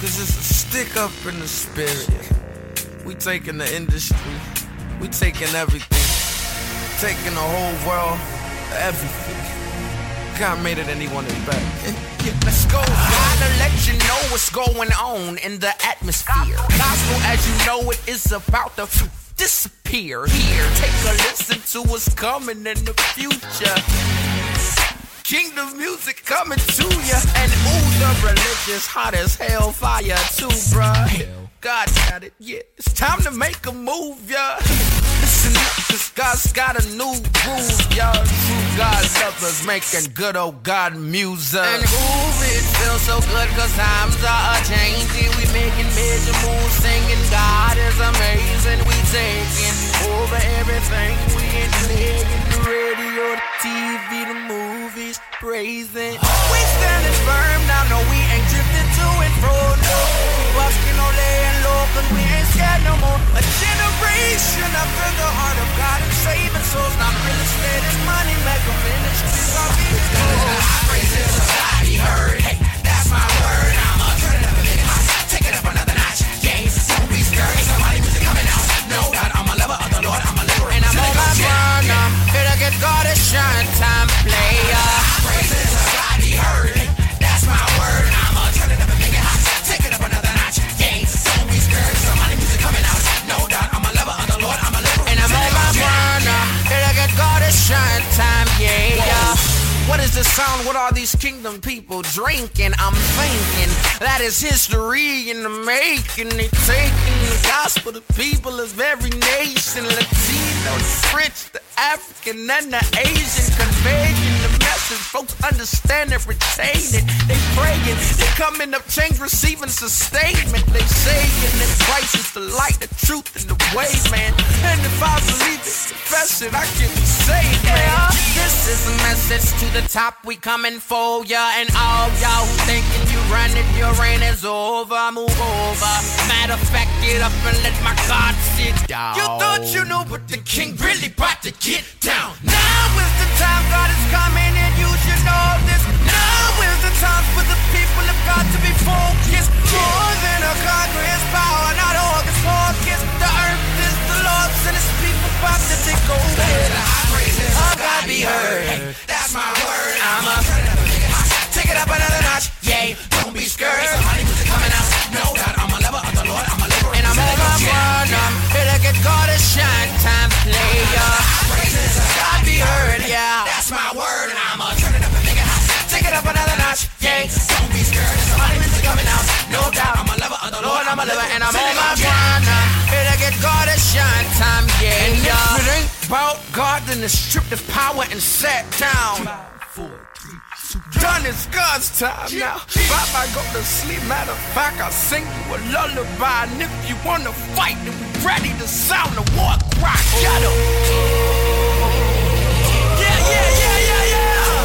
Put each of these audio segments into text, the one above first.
Cause it's a stick up in the spirit. We taking the industry, we taking everything, taking the whole world, everything. God made it and he wanted it back. Let's go. Gotta let you know what's going on in the atmosphere. Gospel as you know it is about to disappear. Here, take a listen to what's coming in the future. Kingdom music coming to ya. And ooh, the religious hot as hell fire too, bruh. God got it, yeah. It's time to make a move, yeah. Listen up, cause God's got a new groove, y'all. True God lovers making good old God music. And ooh, it feels so good cause times are changing. We making major moves, singing God is amazing. We taking over everything. We ain't playing the TV, the movies, praising. We standing firm now, no, we ain't drifting to and fro, no. Busting on laying low cause we ain't scared no more. A generation after the heart of God and saving souls, not real estate and money, make a ministries are being Praises be heard. Hey, that's my word. To God a shine time player. Praises of God be heard. That's my word. I'ma turn it up and make it hot. Take it up another notch. Yeah, don't be scared. Somebody music coming out. No doubt, I'm a lover of the Lord. I'm a liberal. And I'm on my burner, to get God a shine time, yeah. What is the sound? What are these kingdom people drinking? I'm thinking that is history in the making. They taking the gospel to people of every nation Latino, the French, the African, and the Asian. Conveying the Folks understand and retain it. They praying, they coming up, change, receiving sustainment. They saying that Christ is the light, the truth, and the way, man. And if I believe it, confess it, I can be saved, man. This is a message to the top. We coming for ya, and all y'all who thinking you running, your reign is over. Move over. Matter of fact, get up and let my God sit down. You thought you knew, but the king really about to get down. Now is the time God is coming and you should know this. Now is the time for the people of God to be focused. More than a conqueror's power, not August focus. The earth is the Lord's and his people about to take over. Praises Oh, of God be heard. That's my word. I'm a turn it up and don't be scared. Somebody music coming out. No doubt, I'm a lover of the Lord. I'm a liberal. and I'm on my burner. Here to get God a shine time player. Praises God be heard, yeah. That's my word. And I'ma turn it up and make it hot. Take it up another notch. Yeah, don't be scared. Somebody music coming out. No doubt, I'm a lover of the Lord. I'm a lover and I'm on it my out, Here to get God a shine time, yeah. And if it ain't about God, then it's stripped of power and sat down. Done it's God's time now. I go to sleep, matter of fact, I'll sing you a lullaby. And if you wanna fight, then we're ready to sound the war cry. Shut up. Yeah, yeah, yeah, yeah, yeah.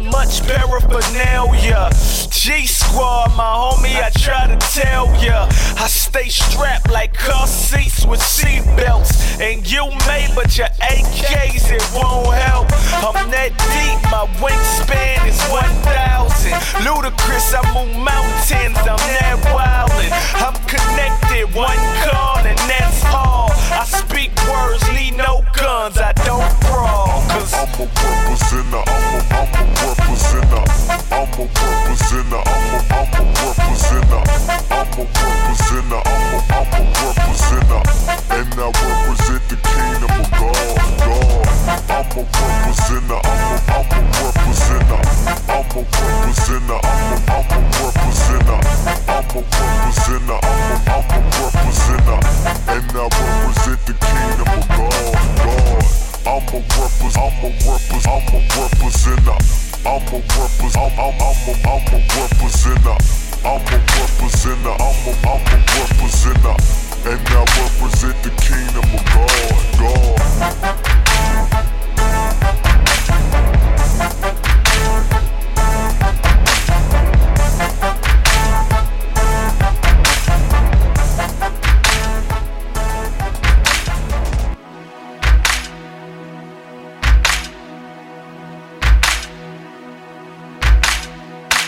much paraphernalia. G Squad, my homie, I try to tell ya. I stay strapped like car seats with seatbelts. And you may, but your AKs, it won't help. I'm that deep, my wingspan is 1,000. Ludicrous, I move mountains, I'm that wildin'. I'm connected, one call, and that's all. I speak words, need no guns, I don't brawl. Cause I'm a representer, I'm a, I'm a representer. I'm a representer, I'm a, I'm a representer. I'm a representer, I'm a, I'm a representer. And I represent the kingdom of God, God. I'm a representer, I'm a, I'm a representer. I'm a representer. I'm a, I'm a representer. I'm a representer. I'm a, I'm a representer. And I represent the kingdom of God. God. I'm a represent. I'm a represent. I'm a representer. I'm a represent. I'm, I'm, I'm a, I'm a representer. I'm a representer. I'm a, I'm a representer. And I represent the kingdom of God. God.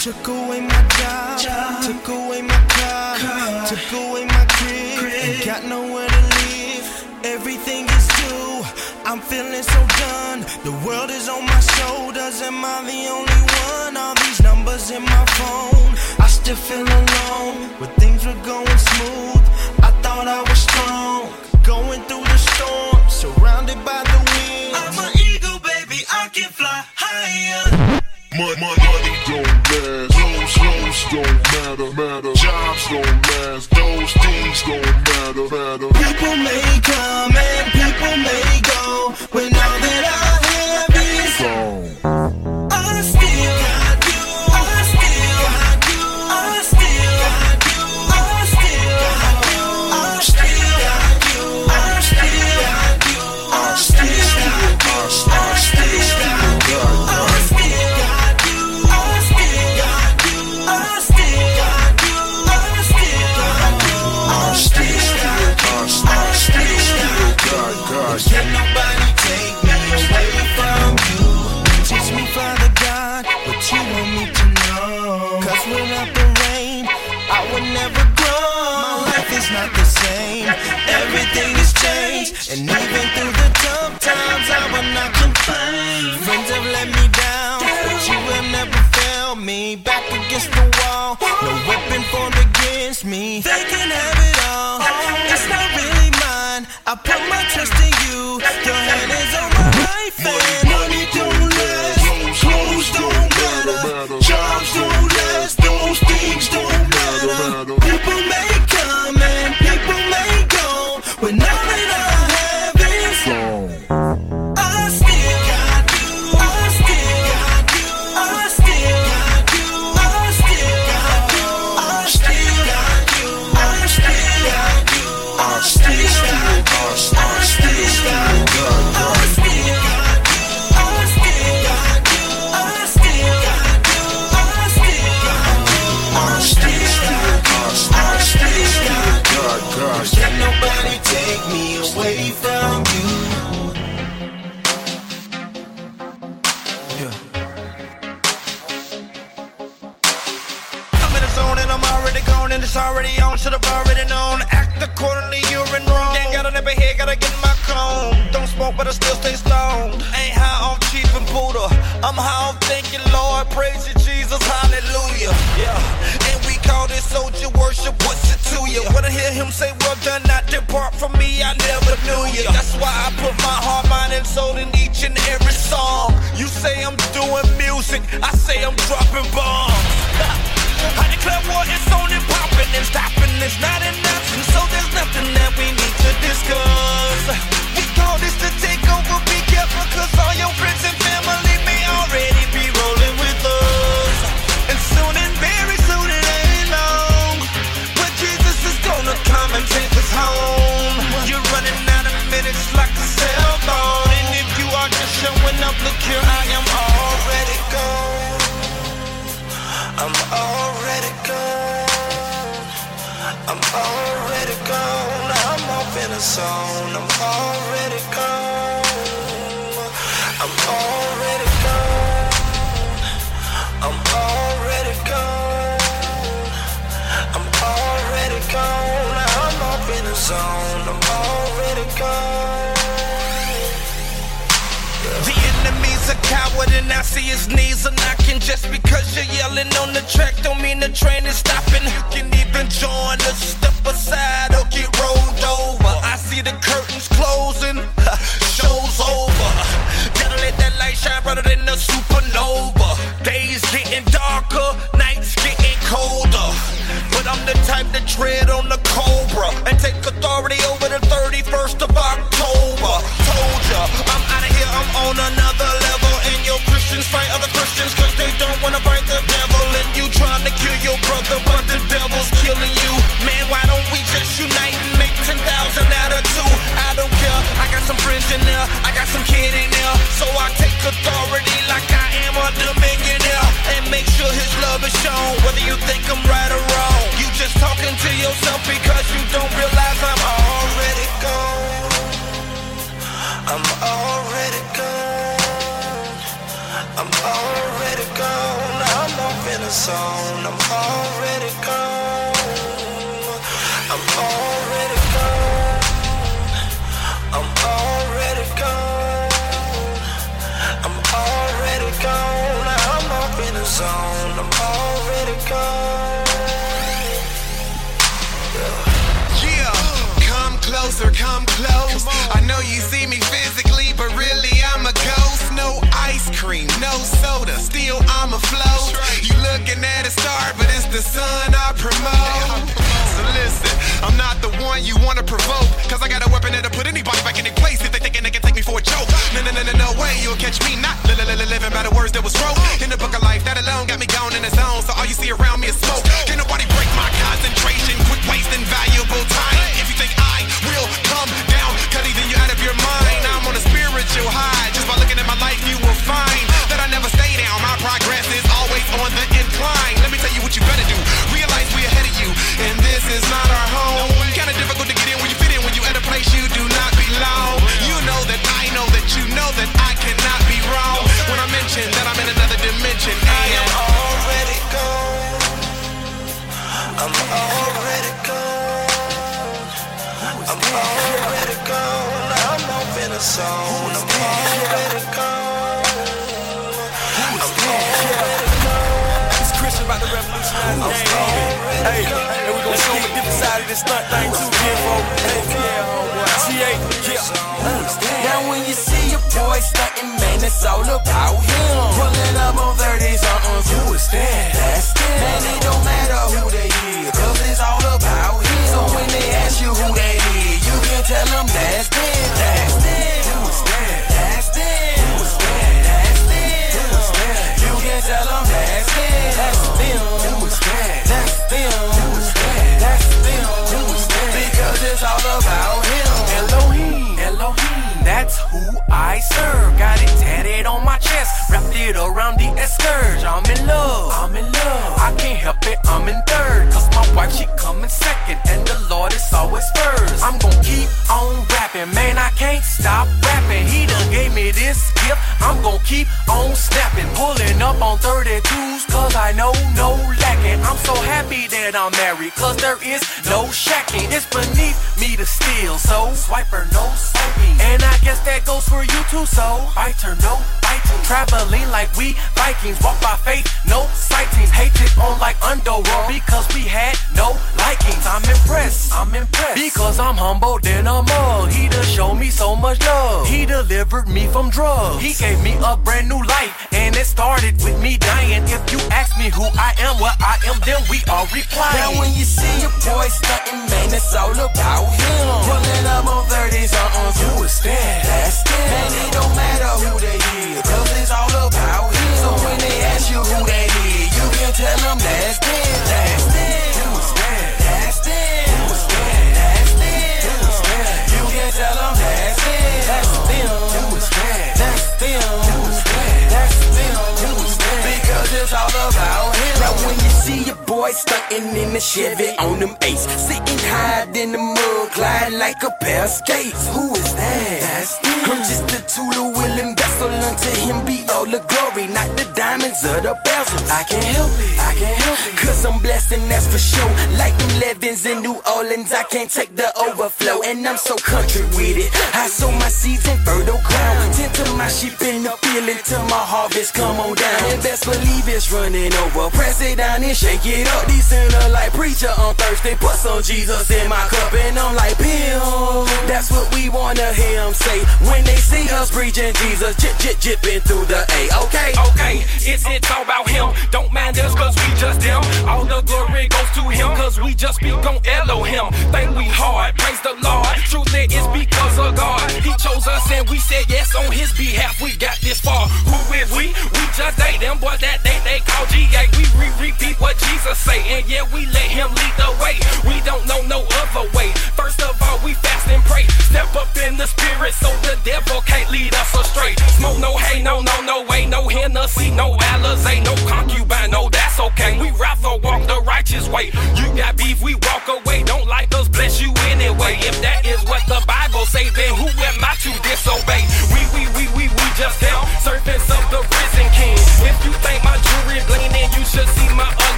Took away my job, job. took away my car, car. took away my crib, crib. got nowhere to live. Everything is due. I'm feeling so done. The world is on my shoulders. Am I the only one? All these numbers in my phone. I still feel alone, but things were going this stunt thing too, kid, bro. Hey, yeah, homeboy. GA, yeah. Now when you see your boy stunting, man, it's all about him. Pulling up on 30s, uh-uh, who is that? That's them. Man, it don't matter who they is, cause it's all about him. So when they ask you who they is, you can tell them that's them. That's them. Who is that? That's them. Who is that? That's them. You can tell them. About him. Elohim, Elohim, that's who I serve. Got it tatted on my chest, wrapped it around the escourge. I'm in love, I'm in love. I can't help it, I'm in third. Cause my wife, she coming second, and the Lord is always first. I'm gonna keep on rapping, man, I can't stop rapping. He done gave me this gift, I'm gonna keep on snapping. Pulling up on 32s, cause I know no lacking. I'm so happy that I'm married, cause there is no shacking. It's beneath me to steal, so swiper, no swiping. And I guess that goes for you too, so biter, no Traveling like we Vikings, walk by faith, no sightings. Hated on like underworld because we had no likings. I'm impressed, I'm impressed because I'm humble than a mug. He done showed me so much love. He delivered me from drugs. He gave me a brand new life, and it started with me dying. If you ask me who I am, what I am, then we are replying. Now when you see your boy stunting, man, it's all about him. Pulling up on 30s, uh-uh, is that? That's. Man, it don't matter who they is, cause it's all about him. So when they ask you who they is, you can tell them that's them. That's them. That? That's them. That? That's them. That? You can tell them that's them. That's them. That? That's them. All about him. Now when you see your boy stunting in the Chevy on them eights. Sitting high in the mud, gliding like a pair of skates. Who is that? That's I'm just a tool willing vessel unto him be all the glory, not the diamonds or the bezels. I can't help it, I can't help it. Cause I'm blessed and that's for sure. Like them Levins in New Orleans, I can't take the overflow. And I'm so country with it. I sow my seeds in fertile ground. Tend to my sheep in the field until my harvest come on down. And best believe it's running over. Press it down and shake it up. Decenter like preacher on Thursday. Put some Jesus in my cup and I'm like, Bill. That's what we wanna hear him say. When they see us preaching Jesus, jip, jip, jipping through the A. Okay, okay, it's it's all about him. Don't mind us cause we just them. All the glory goes to him cause we just speak on Elohim. Think we hard, praise the Lord. Truth is, it is because of God. He chose us and we said yes on his behalf. We got this far. Who is we? We just they them boys that they they call GA. We re repeat what Jesus say and yeah we let him lead the way. We don't know no other way. First of all we fast and pray. Step up in the spirit so the devil can't lead us astray. Smoke no hay, no no no way, no Hennessy, no Alizé, no concubine, no that's okay. We rather walk the righteous way. You got beef,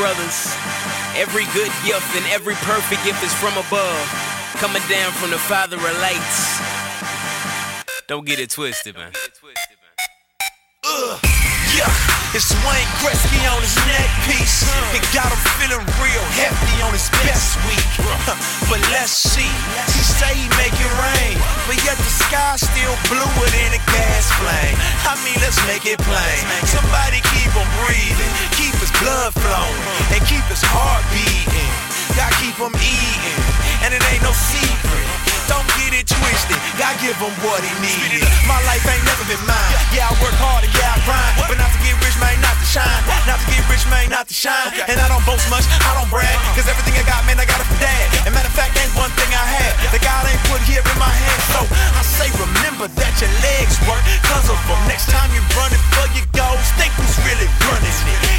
brothers. Every good gift and every perfect gift is from above, coming down from the Father of lights. Don't get it twisted, man. Ugh, yeah, it's Wayne Gretzky on his neck piece. It got him feeling real hefty on his best week. But let's see, he say he make it rain, but yet the sky still bluer than a gas flame. I mean, let's make it plain. Somebody keep him breathing, keep his blood flowing, and keep his heart beating. God keep him eating, and it ain't no secret. Don't get it twisted. God give him what he needed. My life ain't never been mine. Yeah, I work hard and yeah, I grind. But not to get rich, man, not to shine. Not to get rich, man, not to shine. And I don't boast much, I don't brag. Uh-huh. Cause everything I got, man, I got it from dad. And matter of fact, ain't one thing I had that God ain't put here in my hand. So I say, remember that your legs work. Cause of them. Next time you're running for your goals, think who's really running it.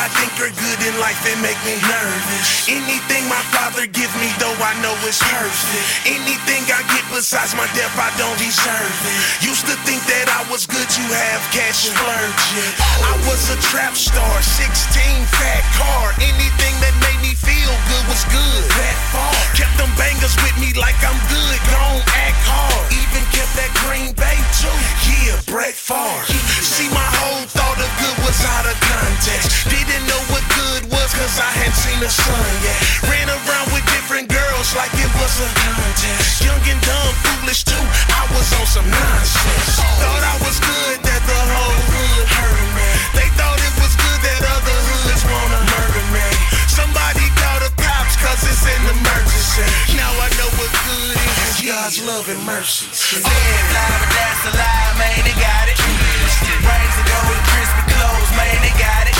I think are good in life they make me nervous. Anything my father give me, though I know it's perfect. Anything I get besides my death, I don't deserve it. Used to think that I was good to have cash and splurge. I was a trap star, 16 fat car. Anything that made me feel good was good. That far. Kept them bangers with me like I'm good. Gon' act hard. Even kept that Green Bay too. Yeah, Brett Favre. See, my whole thought of good was out of context. Didn't know what good was cause I hadn't seen the sun yet. Ran around with different girls like it was a contest. Young and dumb, foolish too. I was on some nonsense. Thought I was good that the whole hood heard me. They thought it was good that other hoods wanna murder me. Somebody call the cops cause it's an emergency. Now I know what good is. God's love and mercy. It fly, but that's a lie, man, they got it. Rings to go with crispy clothes, man, they got it.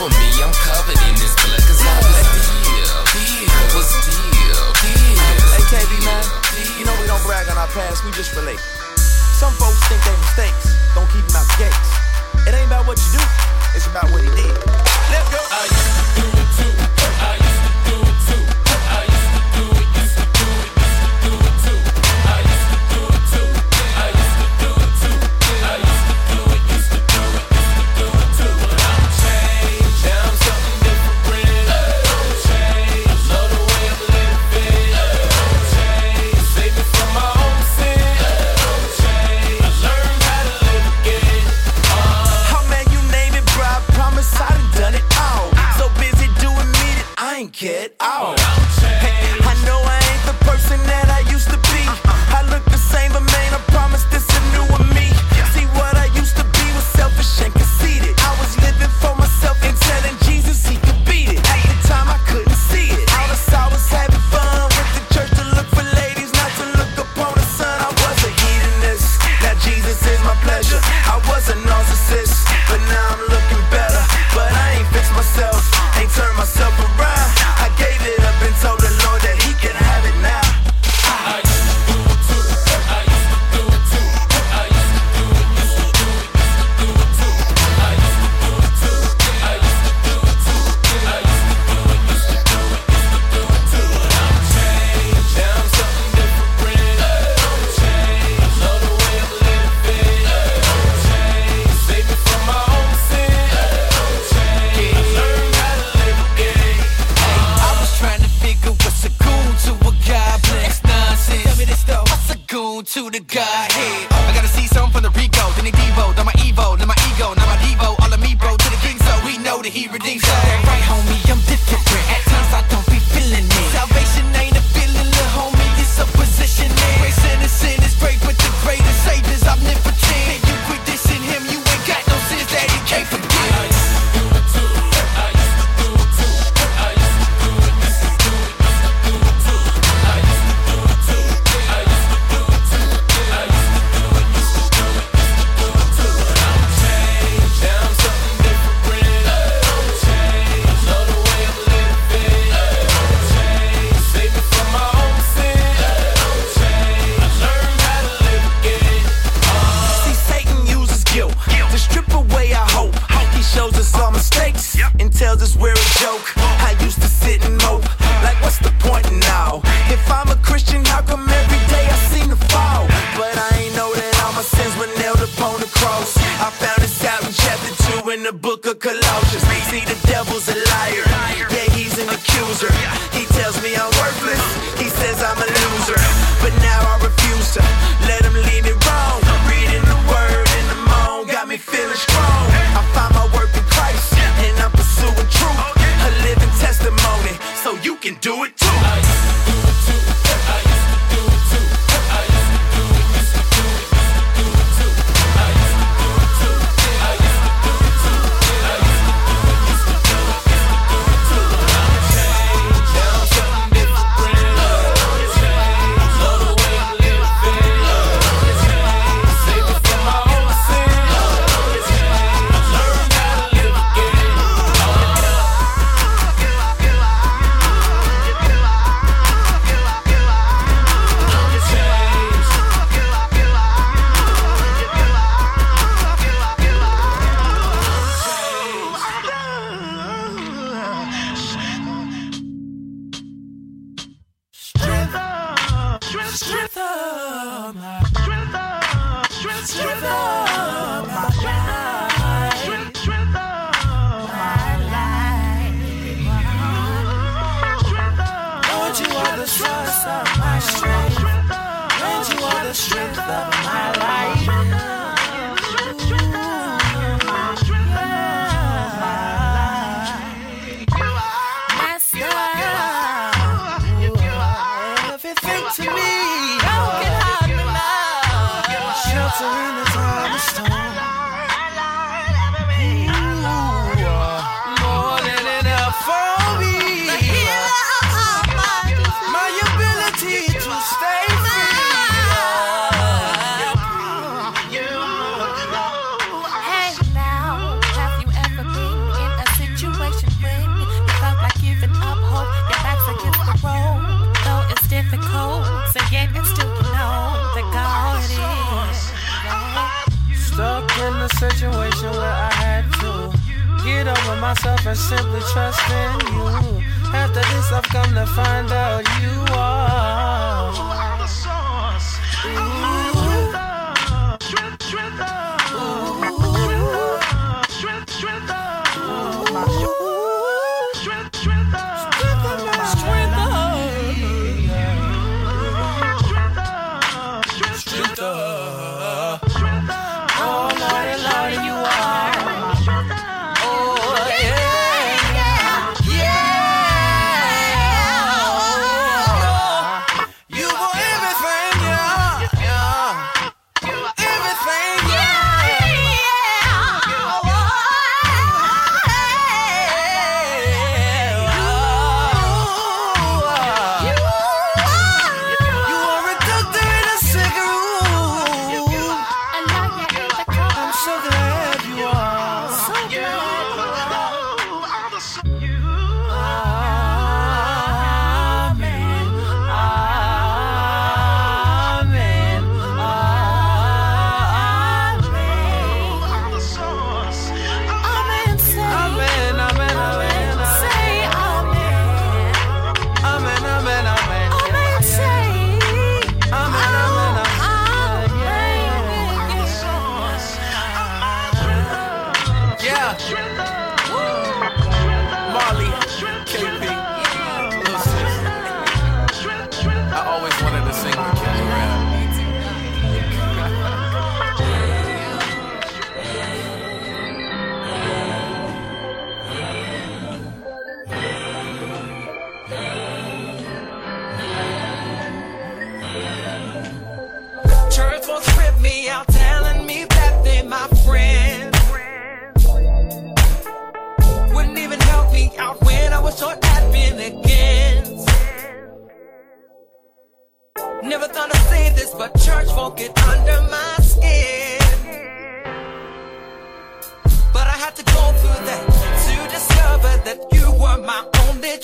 For me, I'm covered in this blood, cause I was deal, deal, was deal, deal. Hey, KB, man, you know we don't brag on our past, we just relate. Some folks think they mistakes, don't keep them out the gates. It ain't about what you do, it's about what he did. Let's go. to the Godhead.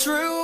True